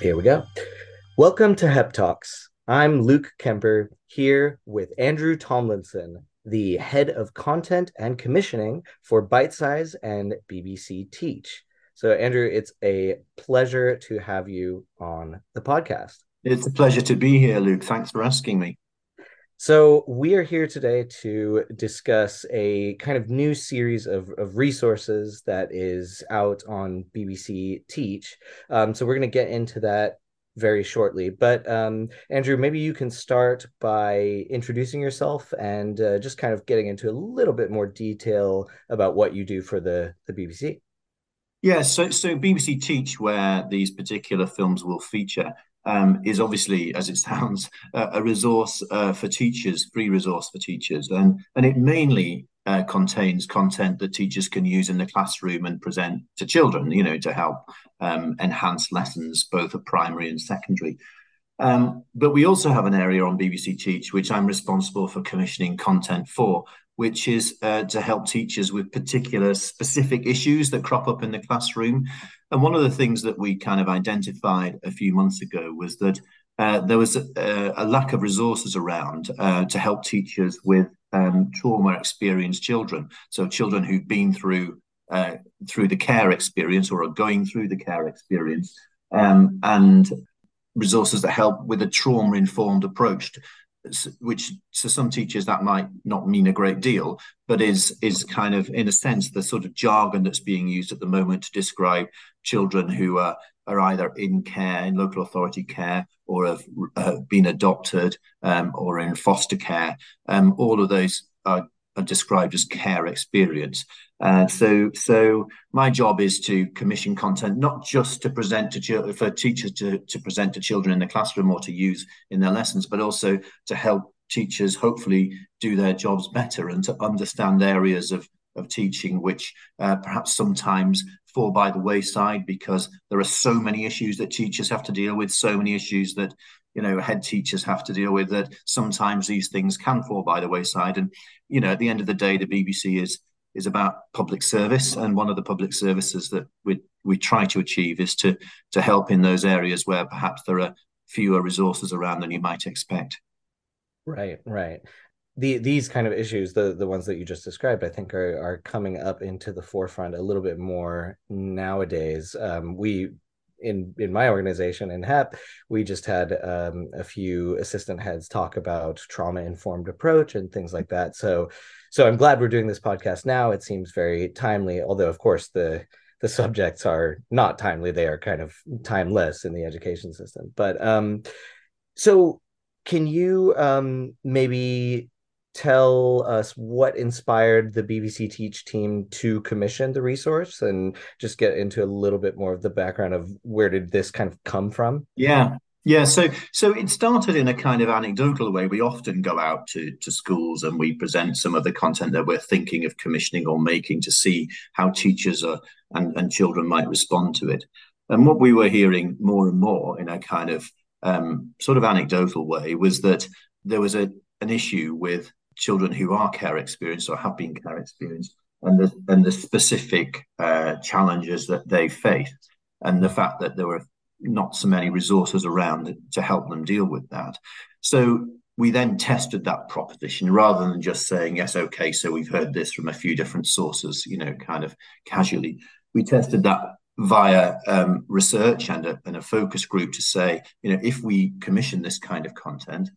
Here we go. Welcome to HEP Talks. I'm Luke Kemper here with Andrew Tomlinson, the head of content and commissioning for Bitesize and BBC Teach. So, Andrew, it's a pleasure to have you on the podcast. It's a pleasure to be here, Luke. Thanks for asking me. So, we are here today to discuss a kind of new series of, of resources that is out on BBC Teach. Um, so, we're going to get into that very shortly. But, um, Andrew, maybe you can start by introducing yourself and uh, just kind of getting into a little bit more detail about what you do for the, the BBC. Yeah, so, so BBC Teach, where these particular films will feature, um, is obviously, as it sounds, uh, a resource uh, for teachers, free resource for teachers, and and it mainly uh, contains content that teachers can use in the classroom and present to children, you know, to help um, enhance lessons both at primary and secondary. Um, but we also have an area on BBC Teach which I'm responsible for commissioning content for, which is uh, to help teachers with particular specific issues that crop up in the classroom. And one of the things that we kind of identified a few months ago was that uh, there was a, a, lack of resources around uh, to help teachers with um, trauma experienced children. So children who've been through uh, through the care experience or are going through the care experience, um, and resources that help with a trauma informed approach which to some teachers that might not mean a great deal, but is is kind of in a sense the sort of jargon that's being used at the moment to describe children who are are either in care in local authority care or have uh, been adopted um, or in foster care. Um, all of those are, are described as care experience. Uh, so, so my job is to commission content, not just to present to children, for teachers to, to present to children in the classroom or to use in their lessons, but also to help teachers hopefully do their jobs better and to understand areas of, of teaching which uh, perhaps sometimes fall by the wayside because there are so many issues that teachers have to deal with, so many issues that you know head teachers have to deal with that sometimes these things can fall by the wayside and you know at the end of the day the bbc is is about public service, and one of the public services that we we try to achieve is to to help in those areas where perhaps there are fewer resources around than you might expect. Right, right. The these kind of issues, the the ones that you just described, I think are are coming up into the forefront a little bit more nowadays. Um, we in in my organization in HEP, we just had um, a few assistant heads talk about trauma informed approach and things like that. So so I'm glad we're doing this podcast now. It seems very timely, although of course the the subjects are not timely; they are kind of timeless in the education system. But um, so can you um, maybe tell us what inspired the BBC Teach team to commission the resource and just get into a little bit more of the background of where did this kind of come from? Yeah. Yeah, so so it started in a kind of anecdotal way. We often go out to, to schools and we present some of the content that we're thinking of commissioning or making to see how teachers are and, and children might respond to it. And what we were hearing more and more in a kind of um, sort of anecdotal way was that there was a an issue with children who are care experienced or have been care experienced and the and the specific uh, challenges that they face and the fact that there were not so many resources around to help them deal with that. So we then tested that proposition rather than just saying, yes, okay, so we've heard this from a few different sources, you know, kind of casually. We tested that via um, research and a, and a focus group to say, you know, if we commission this kind of content,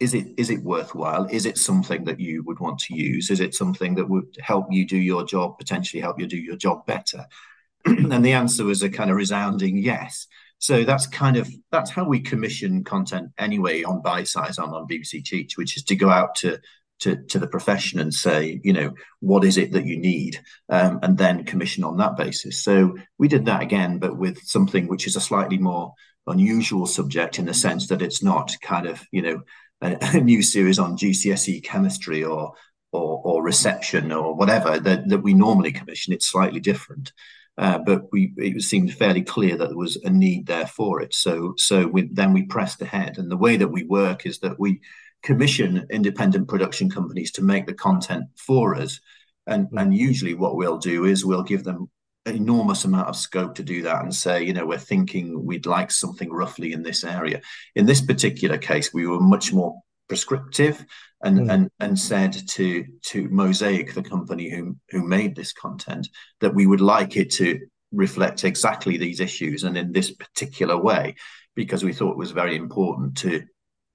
is it is it worthwhile? Is it something that you would want to use? Is it something that would help you do your job, potentially help you do your job better? and the answer was a kind of resounding yes. So that's kind of that's how we commission content anyway on Bitesize on, on BBC Teach, which is to go out to to, to the profession and say, you know, what is it that you need, um, and then commission on that basis. So we did that again, but with something which is a slightly more unusual subject in the sense that it's not kind of you know a, a new series on GCSE chemistry or or, or reception or whatever that, that we normally commission. It's slightly different. Uh, but we it seemed fairly clear that there was a need there for it. So so we, then we pressed ahead, and the way that we work is that we commission independent production companies to make the content for us, and and usually what we'll do is we'll give them enormous amount of scope to do that and say, you know, we're thinking we'd like something roughly in this area. In this particular case, we were much more prescriptive and mm. and and said to to Mosaic, the company who who made this content, that we would like it to reflect exactly these issues and in this particular way, because we thought it was very important to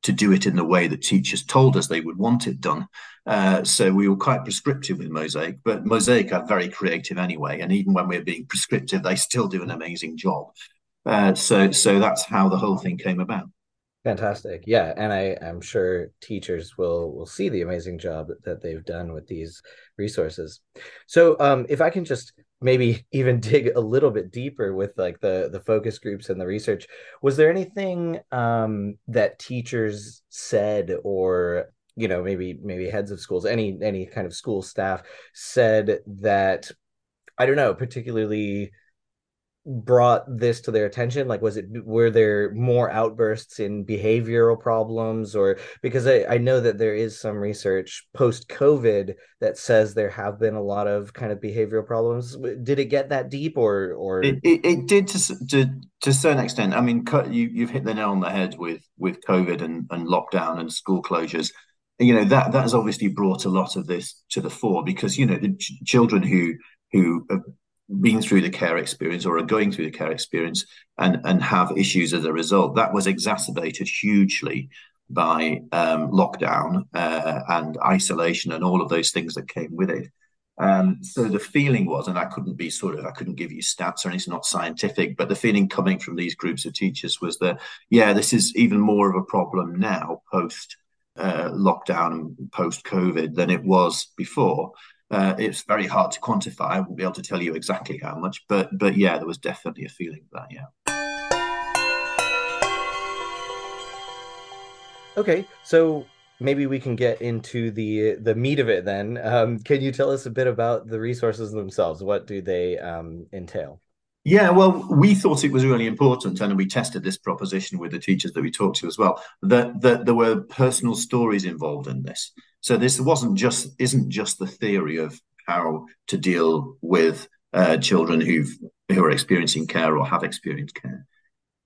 to do it in the way that teachers told us they would want it done. Uh, so we were quite prescriptive with Mosaic, but Mosaic are very creative anyway. And even when we're being prescriptive, they still do an amazing job. Uh, so so that's how the whole thing came about. Fantastic. Yeah, and I I'm sure teachers will will see the amazing job that they've done with these resources. So um if I can just maybe even dig a little bit deeper with like the the focus groups and the research, was there anything um that teachers said or you know maybe maybe heads of schools any any kind of school staff said that I don't know particularly brought this to their attention? Like was it were there more outbursts in behavioral problems or because I, I know that there is some research post covid that says there have been a lot of kind of behavioral problems. Did it get that deep or or? It, it, it did to, to to a certain extent. I mean you you've hit the nail on the head with with covid and, and lockdown and school closures. You know that that has obviously brought a lot of this to the fore because you know the ch- children who who have been through the care experience or are going through the care experience and and have issues as a result. That was exacerbated hugely by um, lockdown uh, and isolation and all of those things that came with it. Um, so the feeling was, and I couldn't be sort of, I couldn't give you stats or anything, it's not scientific, but the feeling coming from these groups of teachers was that, yeah, this is even more of a problem now post uh, lockdown and post COVID than it was before. Uh, it's very hard to quantify. I won't be able to tell you exactly how much, but but yeah, there was definitely a feeling of that. Yeah. Okay, so maybe we can get into the the meat of it then. Um, can you tell us a bit about the resources themselves? What do they um, entail? Yeah, well, we thought it was really important, and we tested this proposition with the teachers that we talked to as well. That that there were personal stories involved in this. So this wasn't just isn't just the theory of how to deal with uh, children who've who are experiencing care or have experienced care.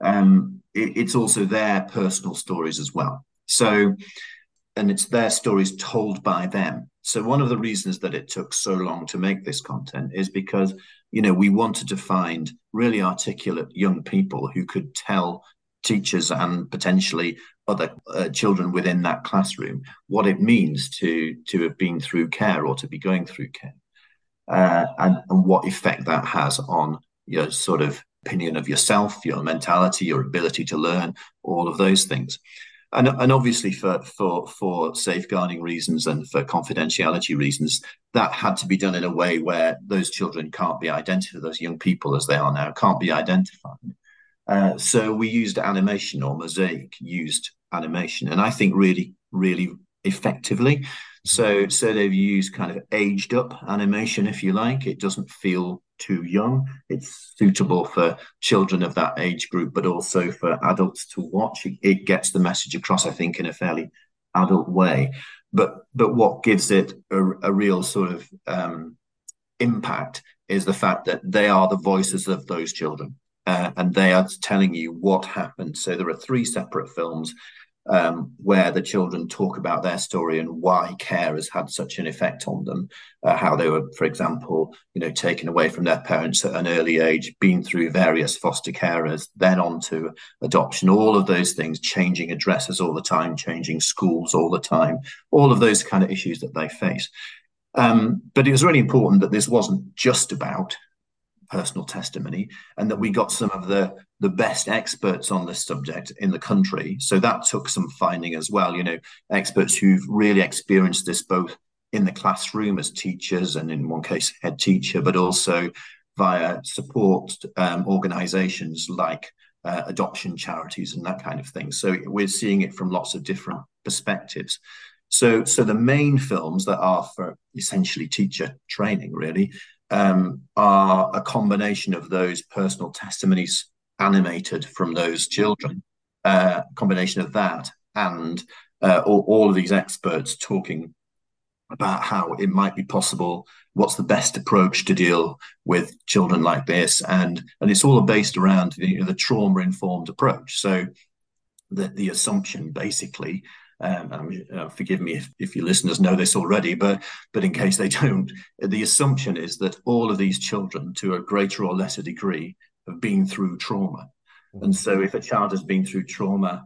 Um, it, it's also their personal stories as well. So, and it's their stories told by them. So one of the reasons that it took so long to make this content is because you know we wanted to find really articulate young people who could tell teachers and potentially other uh, children within that classroom what it means to to have been through care or to be going through care. Uh, and, and what effect that has on your sort of opinion of yourself your mentality your ability to learn all of those things and, and obviously for for for safeguarding reasons and for confidentiality reasons that had to be done in a way where those children can't be identified those young people as they are now can't be identified uh, so we used animation or mosaic used animation, and I think really, really effectively. So, so they've used kind of aged up animation, if you like. It doesn't feel too young. It's suitable for children of that age group, but also for adults to watch. It, it gets the message across, I think, in a fairly adult way. But but what gives it a, a real sort of um, impact is the fact that they are the voices of those children. Uh, and they are telling you what happened. So there are three separate films um, where the children talk about their story and why care has had such an effect on them. Uh, how they were, for example, you know, taken away from their parents at an early age, been through various foster carers, then on to adoption. All of those things, changing addresses all the time, changing schools all the time, all of those kind of issues that they face. Um, but it was really important that this wasn't just about personal testimony and that we got some of the the best experts on this subject in the country. So that took some finding as well you know experts who've really experienced this both in the classroom as teachers and in one case head teacher but also via support um, organizations like uh, adoption charities and that kind of thing. So we're seeing it from lots of different perspectives. So so the main films that are for essentially teacher training really um, are a combination of those personal testimonies animated from those children, uh, combination of that and uh, all, all, of these experts talking about how it might be possible what's the best approach to deal with children like this and and it's all based around the, the trauma informed approach. So the the assumption basically um, uh, forgive me if, if your listeners know this already, but but in case they don't, the assumption is that all of these children, to a greater or lesser degree, have been through trauma. Mm-hmm. And so, if a child has been through trauma,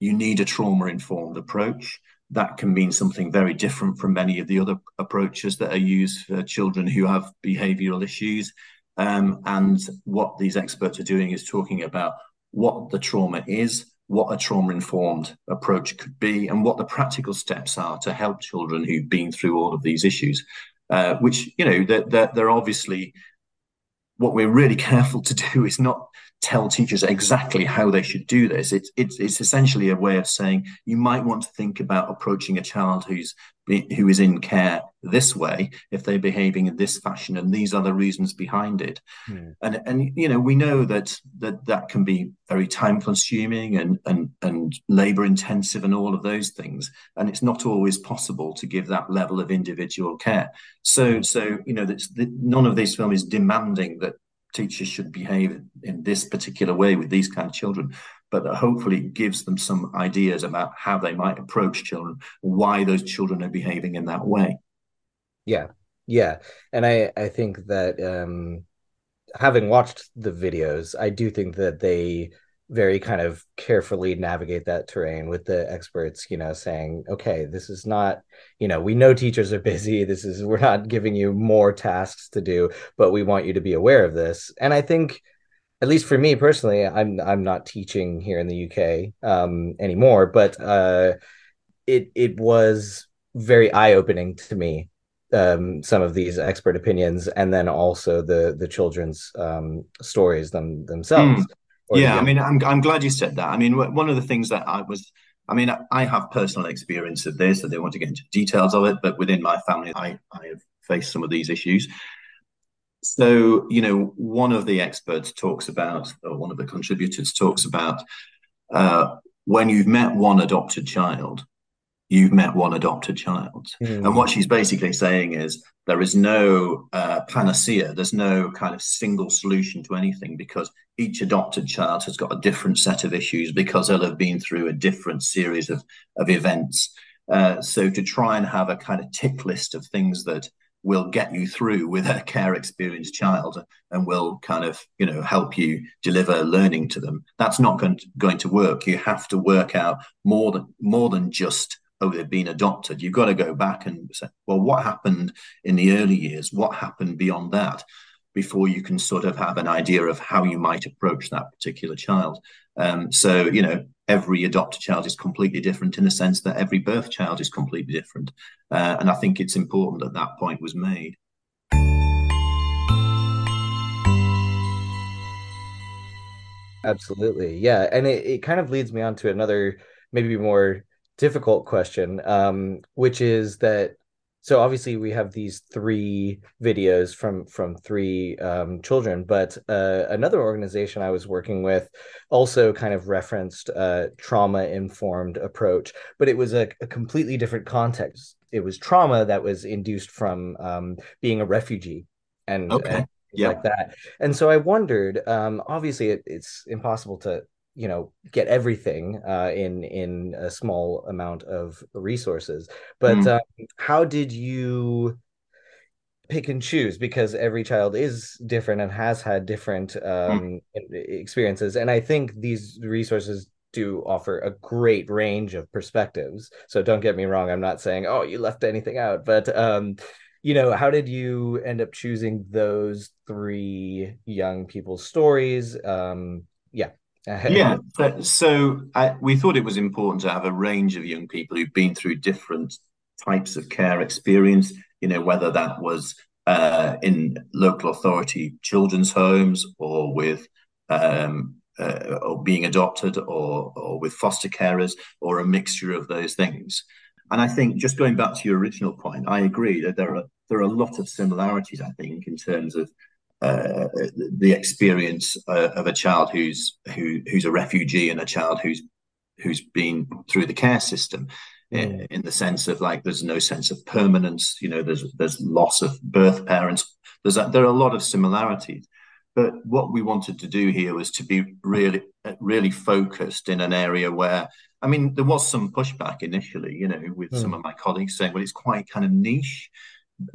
you need a trauma informed approach. That can mean something very different from many of the other approaches that are used for children who have behavioral issues. Um, and what these experts are doing is talking about what the trauma is, what a trauma informed approach could be, and what the practical steps are to help children who've been through all of these issues. Uh, which, you know, they're, they're, they're obviously what we're really careful to do is not tell teachers exactly how they should do this. It's it's it's essentially a way of saying you might want to think about approaching a child who's who is in care this way if they're behaving in this fashion, and these are the reasons behind it. Mm. And and you know we know that that that can be very time consuming and and and labor intensive and all of those things, and it's not always possible to give that level of individual care. So so you know that's the, none of this film is demanding that teachers should behave in this particular way with these kind of children. But hopefully it gives them some ideas about how they might approach children why those children are behaving in that way. Yeah. Yeah. And i i think that um having watched the videos i do think that they very kind of carefully navigate that terrain with the experts you know saying okay this is not you know we know teachers are busy. This is we're not giving you more tasks to do but we want you to be aware of this. And i think at least for me personally i'm i'm not teaching here in the uk um, anymore but uh, it it was very eye-opening to me um, some of these expert opinions and then also the the children's um, stories them themselves. Mm yeah, I mean, I'm I'm glad you said that. I mean, one of the things that I was, I mean, I have personal experience of this. I don't want to get into details of it, but within my family, I I have faced some of these issues. So, you know, one of the experts talks about, or one of the contributors talks about, uh, when you've met one adopted child, you've met one adopted child. Mm. And what she's basically saying is there is no uh, panacea, there's no kind of single solution to anything because each adopted child has got a different set of issues because they'll have been through a different series of, of events. Uh, so to try and have a kind of tick list of things that will get you through with a care experienced child and will kind of you know help you deliver learning to them that's not going to, going to work you have to work out more than more than just oh, they've been adopted. You've got to go back and say, well, what happened in the early years? What happened beyond that? Before you can sort of have an idea of how you might approach that particular child. Um, so, you know, every adopted child is completely different in the sense that every birth child is completely different. Uh, and I think it's important that that point was made. Absolutely. Yeah. And it, it kind of leads me on to another, maybe more difficult question, um, which is that so obviously we have these three videos from from three um, children but uh, another organization i was working with also kind of referenced a trauma informed approach but it was a, a, completely different context it was trauma that was induced from um, being a refugee and, okay. and yeah. like that and so i wondered um, obviously it, it's impossible to you know get everything uh, in in a small amount of resources but mm. uh, how did you pick and choose because every child is different and has had different hmm. um, mm. experiences and i think these resources do offer a great range of perspectives so don't get me wrong i'm not saying oh you left anything out but um, you know how did you end up choosing those three young people's stories um, yeah yeah, so I, we thought it was important to have a range of young people who've been through different types of care experience. You know, whether that was uh, in local authority children's homes or with um, uh, or being adopted or or with foster carers or a mixture of those things. And I think just going back to your original point, I agree that there are there are a lot of similarities. I think in terms of uh, the experience uh, of a child who's who, who's a refugee and a child who's who's been through the care system. mm. in the sense of like there's no sense of permanence. You know, there's there's loss of birth parents. There's a, there are a lot of similarities. But what we wanted to do here was to be really really focused in an area where I mean there was some pushback initially, you know, with mm. some of my colleagues saying, well, it's quite kind of niche.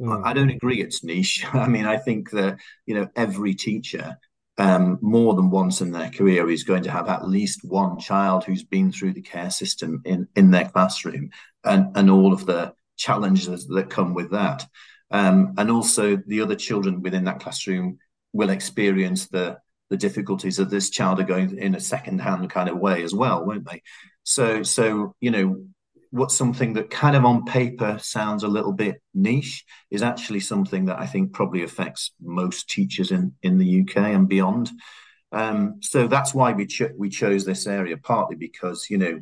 Mm. I don't agree it's niche. I mean, I think that you know every teacher um, more than once in their career is going to have at least one child who's been through the care system in, in their classroom and, and all of the challenges that come with that. Um, and also the other children within that classroom will experience the the difficulties of this child are going in a second hand kind of way as well, won't they? So so you know what's something that kind of on paper sounds a little bit niche is actually something that I think probably affects most teachers in, in the UK and beyond. Um, so that's why we we chose this area partly because you know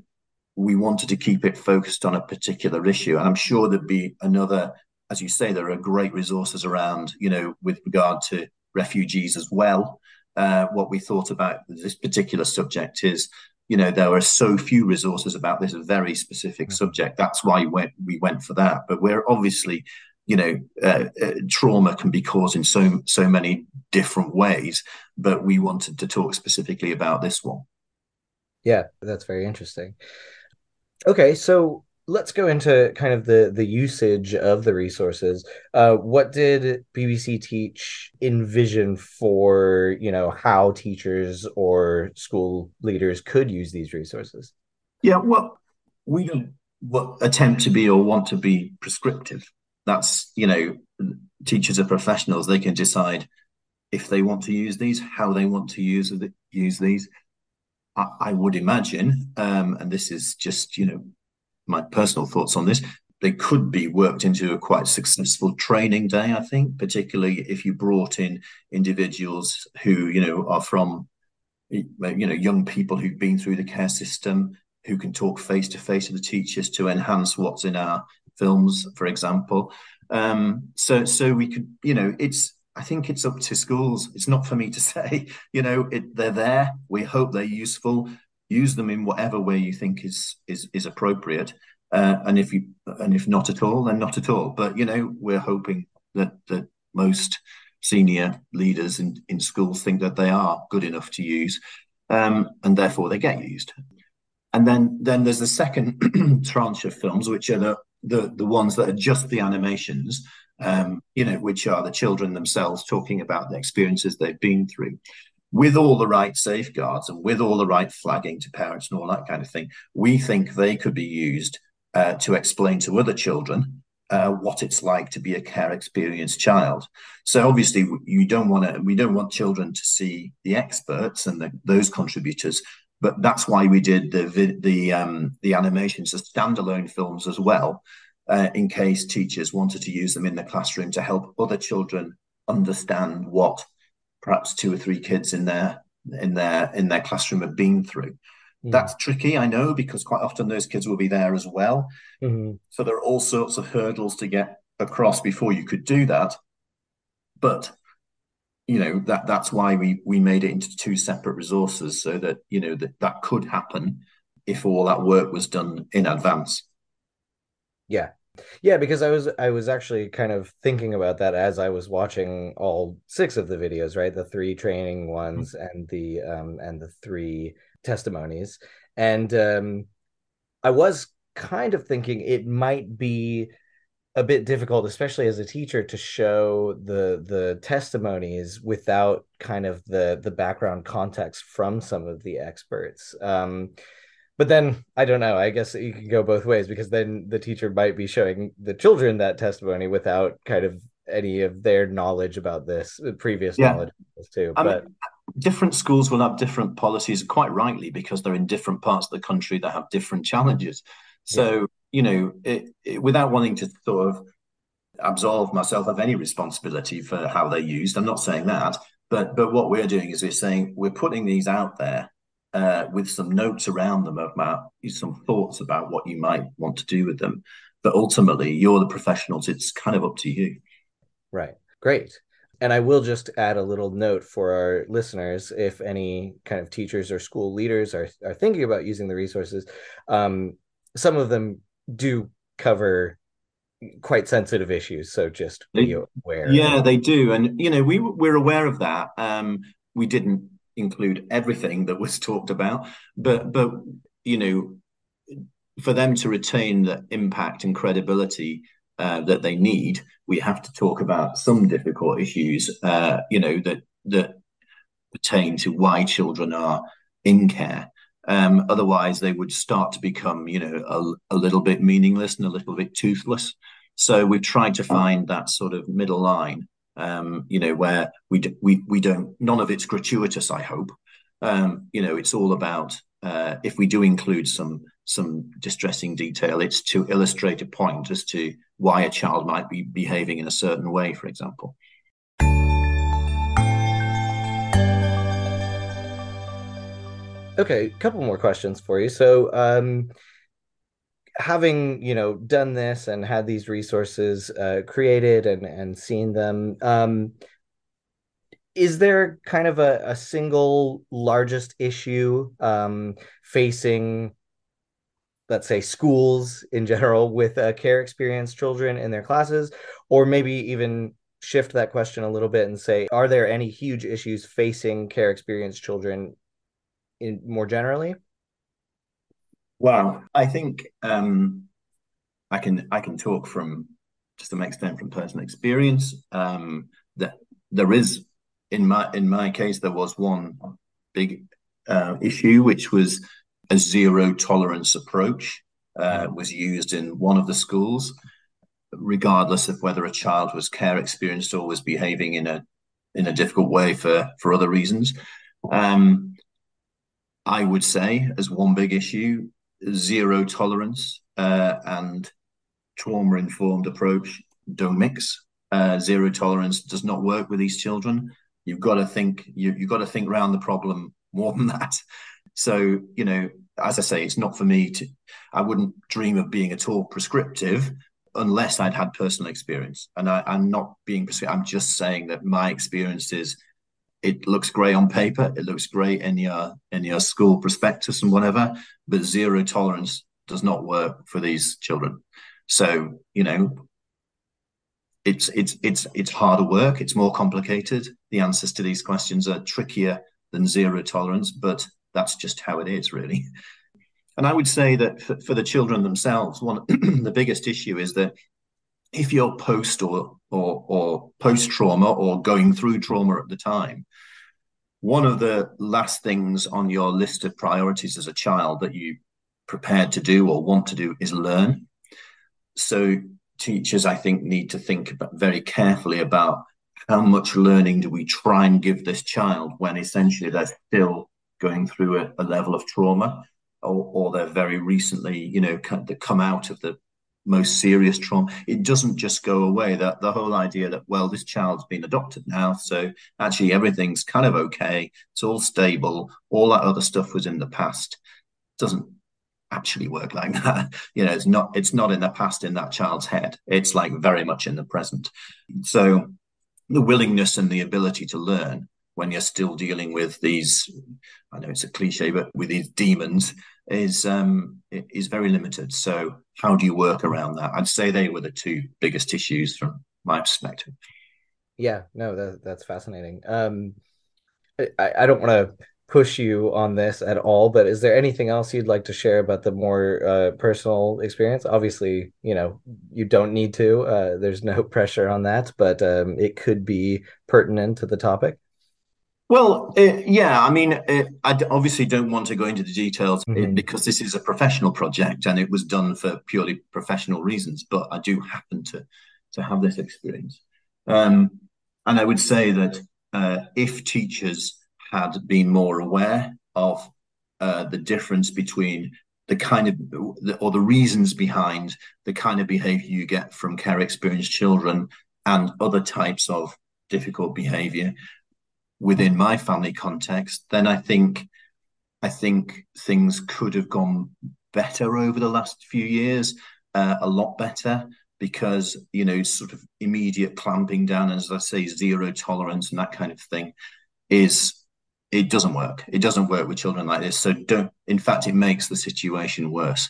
we wanted to keep it focused on a particular issue, and I'm sure there'd be another, as you say, there are great resources around, you know, with regard to refugees as well. Uh, what we thought about this particular subject is you know there are so few resources about this very specific mm. subject that's why we went, we went for that. But we're obviously you know uh, uh, trauma can be caused in so so many different ways but we wanted to talk specifically about this one. Yeah that's very interesting. Okay so let's go into kind of the the usage of the resources. Uh, what did bbc teach envision for you know how teachers or school leaders could use these resources? Yeah well we don't attempt to be or want to be prescriptive. That's you know teachers are professionals. They can decide if they want to use these how they want to use use these. I, I would imagine um, and this is just you know my personal thoughts on this. They could be worked into a quite successful training day, I think, particularly if you brought in individuals who, you know, are from, you know, young people who've been through the care system, who can talk face to face with the teachers to enhance what's in our films, for example. Um, so, so we could, you know, it's I think it's up to schools. It's not for me to say. You know, it, they're there. We hope they're useful use them in whatever way you think is is is appropriate. Uh, and if you and if not at all, then not at all. But you know, we're hoping that that most senior leaders in, in schools think that they are good enough to use, um, and therefore they get used. And then then there's the second tranche of films, which are the the, the ones that are just the animations, um, you know, which are the children themselves talking about the experiences they've been through with all the right safeguards and with all the right flagging to parents and all that kind of thing, we think they could be used uh, to explain to other children uh, what it's like to be a care experienced child. So obviously, you don't want to. We don't want children to see the experts and the, those contributors. But that's why we did the the um, the animations as standalone films as well, uh, in case teachers wanted to use them in the classroom to help other children understand what perhaps two or three kids in their in their in their classroom have been through. Mm. That's tricky, I know, because quite often those kids will be there as well. Mm-hmm. So there are all sorts of hurdles to get across before you could do that. But you know that that's why we we made it into two separate resources so that you know that that could happen if all that work was done in advance. Yeah, yeah, because I was I was actually kind of thinking about that as I was watching all six of the videos, right? The three training ones mm-hmm. and the um and the three testimonies. And um I was kind of thinking it might be a bit difficult especially as a teacher to show the the testimonies without kind of the the background context from some of the experts um but then I don't know. I guess you can go both ways because then the teacher might be showing the children that testimony without kind of any of their knowledge about this uh, previous yeah. knowledge too. I but mean, different schools will have different policies, quite rightly, because they're in different parts of the country that have different challenges. So yeah. you know, it, it, without wanting to sort of absolve myself of any responsibility for how they're used, I'm not saying that. But but what we're doing is we're saying we're putting these out there uh, with some notes around them about some thoughts about what you might want to do with them. But ultimately, you're the professionals. It's kind of up to you. Right. Great. And I will just add a little note for our listeners if any kind of teachers or school leaders are, are thinking about using the resources. Um, some of them do cover quite sensitive issues. So just be aware. Yeah, they do, and you know we we're aware of that. Um, we didn't include everything that was talked about, but but you know, for them to retain the impact and credibility uh, that they need, we have to talk about some difficult issues. Uh, you know that that pertain to why children are in care. Um, otherwise, they would start to become, you know, a, a, little bit meaningless and a little bit toothless. So we've tried to find that sort of middle line, um, you know, where we d- we we don't none of it's gratuitous. I hope, um, you know, it's all about uh, if we do include some some distressing detail, it's to illustrate a point as to why a child might be behaving in a certain way, for example. Okay, a couple more questions for you. So, um, having you know done this and had these resources uh, created and and seen them, um, is there kind of a, a single largest issue um, facing, let's say, schools in general with uh, care experienced children in their classes, or maybe even shift that question a little bit and say, are there any huge issues facing care experienced children in more generally? Well, I think um, I can I can talk from to some extent from personal experience. Um, that there is in my in my case there was one big uh, issue which was a zero tolerance approach uh, was used in one of the schools, regardless of whether a child was care experienced or was behaving in a in a difficult way for for other reasons. Um, I would say, as one big issue, zero tolerance uh, and trauma informed approach don't mix. Uh, zero tolerance does not work with these children. You've got to think. You, you've got to think around the problem more than that. So you know, as I say, it's not for me to. I wouldn't dream of being at all prescriptive unless I'd had personal experience. And I, am not being prescriptive. I'm just saying that my experience is it looks great on paper, it looks great in your in your school prospectus and whatever, but zero tolerance does not work for these children. So you know, it's it's it's it's harder work. It's more complicated. The answers to these questions are trickier than zero tolerance, but that's just how it is, really. And I would say that for, for the children themselves, one the biggest issue is that if you're post or or, or post trauma or going through trauma at the time, one of the last things on your list of priorities as a child that you prepared to do or want to do is learn. So teachers, I think, need to think about, very carefully about how much learning do we try and give this child when essentially they're still going through a, a level of trauma or, or, they're very recently, you know, come out of the most serious trauma. It doesn't just go away. That the whole idea that well, this child's been adopted now, so actually everything's kind of okay. It's all stable. All that other stuff was in the past. Doesn't actually work like that. You know, it's not. It's not in the past in that child's head. It's like very much in the present. So the willingness and the ability to learn when you're still dealing with these i know it's a cliche but with these demons is um is very limited. So how do you work around that? I'd say they were the two biggest issues from my perspective. Yeah no that, that's fascinating. Um i, I don't want to push you on this at all but is there anything else you'd like to share about the more uh, personal experience? Obviously you know you don't need to uh, there's no pressure on that but um, it could be pertinent to the topic well, uh, yeah, I mean, uh, I d- obviously don't want to go into the details uh, mm-hmm. because this is a professional project and it was done for purely professional reasons. But I do happen to to have this experience, um, and I would say that uh, if teachers had been more aware of uh, the difference between the kind of or the reasons behind the kind of behavior you get from care experienced children and other types of difficult behavior within my family context, then I think I think things could have gone better over the last few years, uh, a lot better because you know sort of immediate clamping down, as I say, zero tolerance and that kind of thing is it doesn't work. It doesn't work with children like this. So don't. In fact, it makes the situation worse.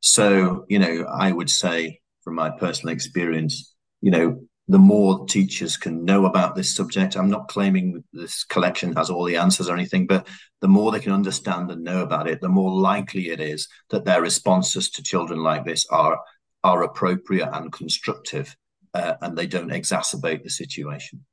So, you know, I would say from my personal experience, you know, the more teachers can know about this subject, I'm not claiming this collection has all the answers or anything, but the more they can understand and know about it, the more likely it is that their responses to children like this are are appropriate and constructive, uh, and they don't exacerbate the situation.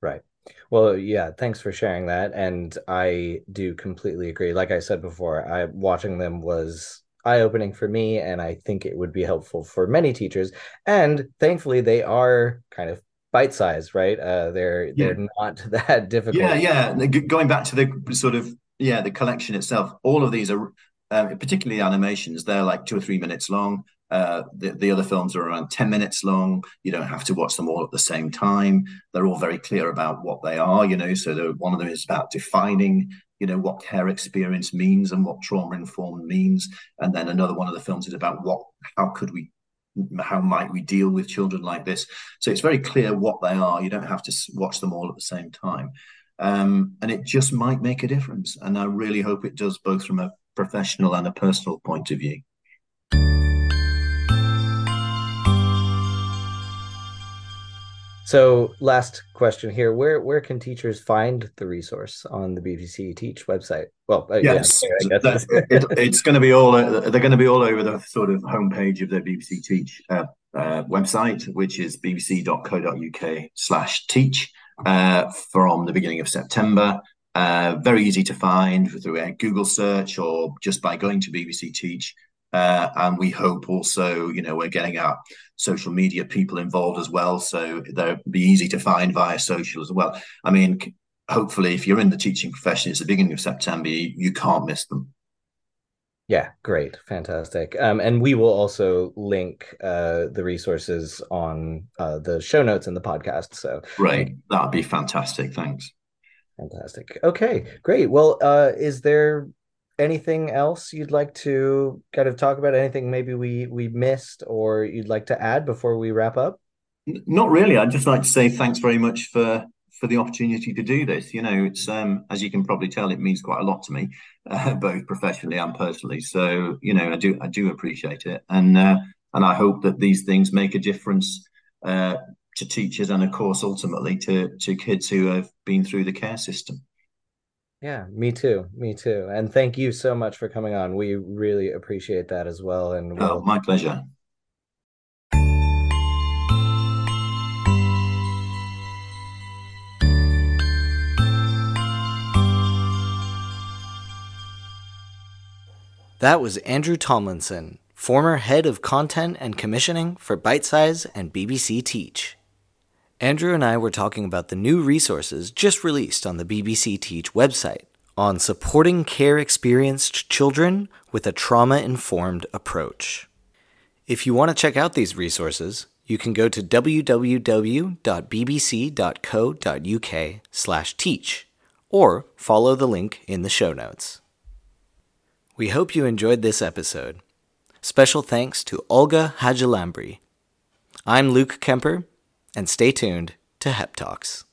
Right. Well, yeah, thanks for sharing that. And I do completely agree. Like I said before, I watching them was eye-opening for me and I think it would be helpful for many teachers. And thankfully they are kind of bite-sized, right? Uh they're yeah. they're not that difficult. Yeah, yeah. Going back to the sort of yeah, the collection itself, all of these are um, particularly animations, they're like two or three minutes long. Uh, the, the other films are around 10 minutes long. You don't have to watch them all at the same time. They're all very clear about what they are, you know. So one of them is about defining, you know, what care experience means and what trauma informed means. And then another one of the films is about what, how could we, how might we deal with children like this? So it's very clear what they are. You don't have to watch them all at the same time. Um, and it just might make a difference. And I really hope it does, both from a professional and a personal point of view. So, last question here: where where can teachers find the resource on the BBC Teach website? Well, uh, yes, yeah, it, it's going to be all. Uh, they're going to be all over the sort of homepage of the BBC Teach uh, uh, website, which is bbc.co.uk/teach uh, from the beginning of September. Uh, very easy to find through a Google search or just by going to BBC Teach. Uh, and we hope also, you know, we're getting our social media people involved as well. So they'll be easy to find via social as well. I mean, hopefully, if you're in the teaching profession, it's the beginning of September, you, you can't miss them. Yeah, great, fantastic. Um, and we will also link uh, the resources on uh, the show notes in the podcast. So, right, that'd be fantastic. Thanks. Fantastic. Okay, great. Well, uh, is there anything else you'd like to kind of talk about? Anything maybe we we missed or you'd like to add before we wrap up? Not really. I'd just like to say thanks very much for for the opportunity to do this. You know, it's um, as you can probably tell, it means quite a lot to me, uh, both professionally and personally. So you know, I do I do appreciate it, and uh, and I hope that these things make a difference uh, to teachers and, of course, ultimately to to kids who have been through the care system. Yeah, me too. Me too. And thank you so much for coming on. We really appreciate that as well. And oh, we'll... oh, my pleasure. That was Andrew Tomlinson, former head of content and commissioning for Bitesize and BBC Teach. Andrew and I were talking about the new resources just released on the BBC Teach website on supporting care experienced children with a trauma informed approach. If you want to check out these resources, you can go to www.bbc.co.uk/teach or follow the link in the show notes. We hope you enjoyed this episode. Special thanks to Olga Hadjilambri. I'm Luke Kemper and stay tuned to HEP Talks.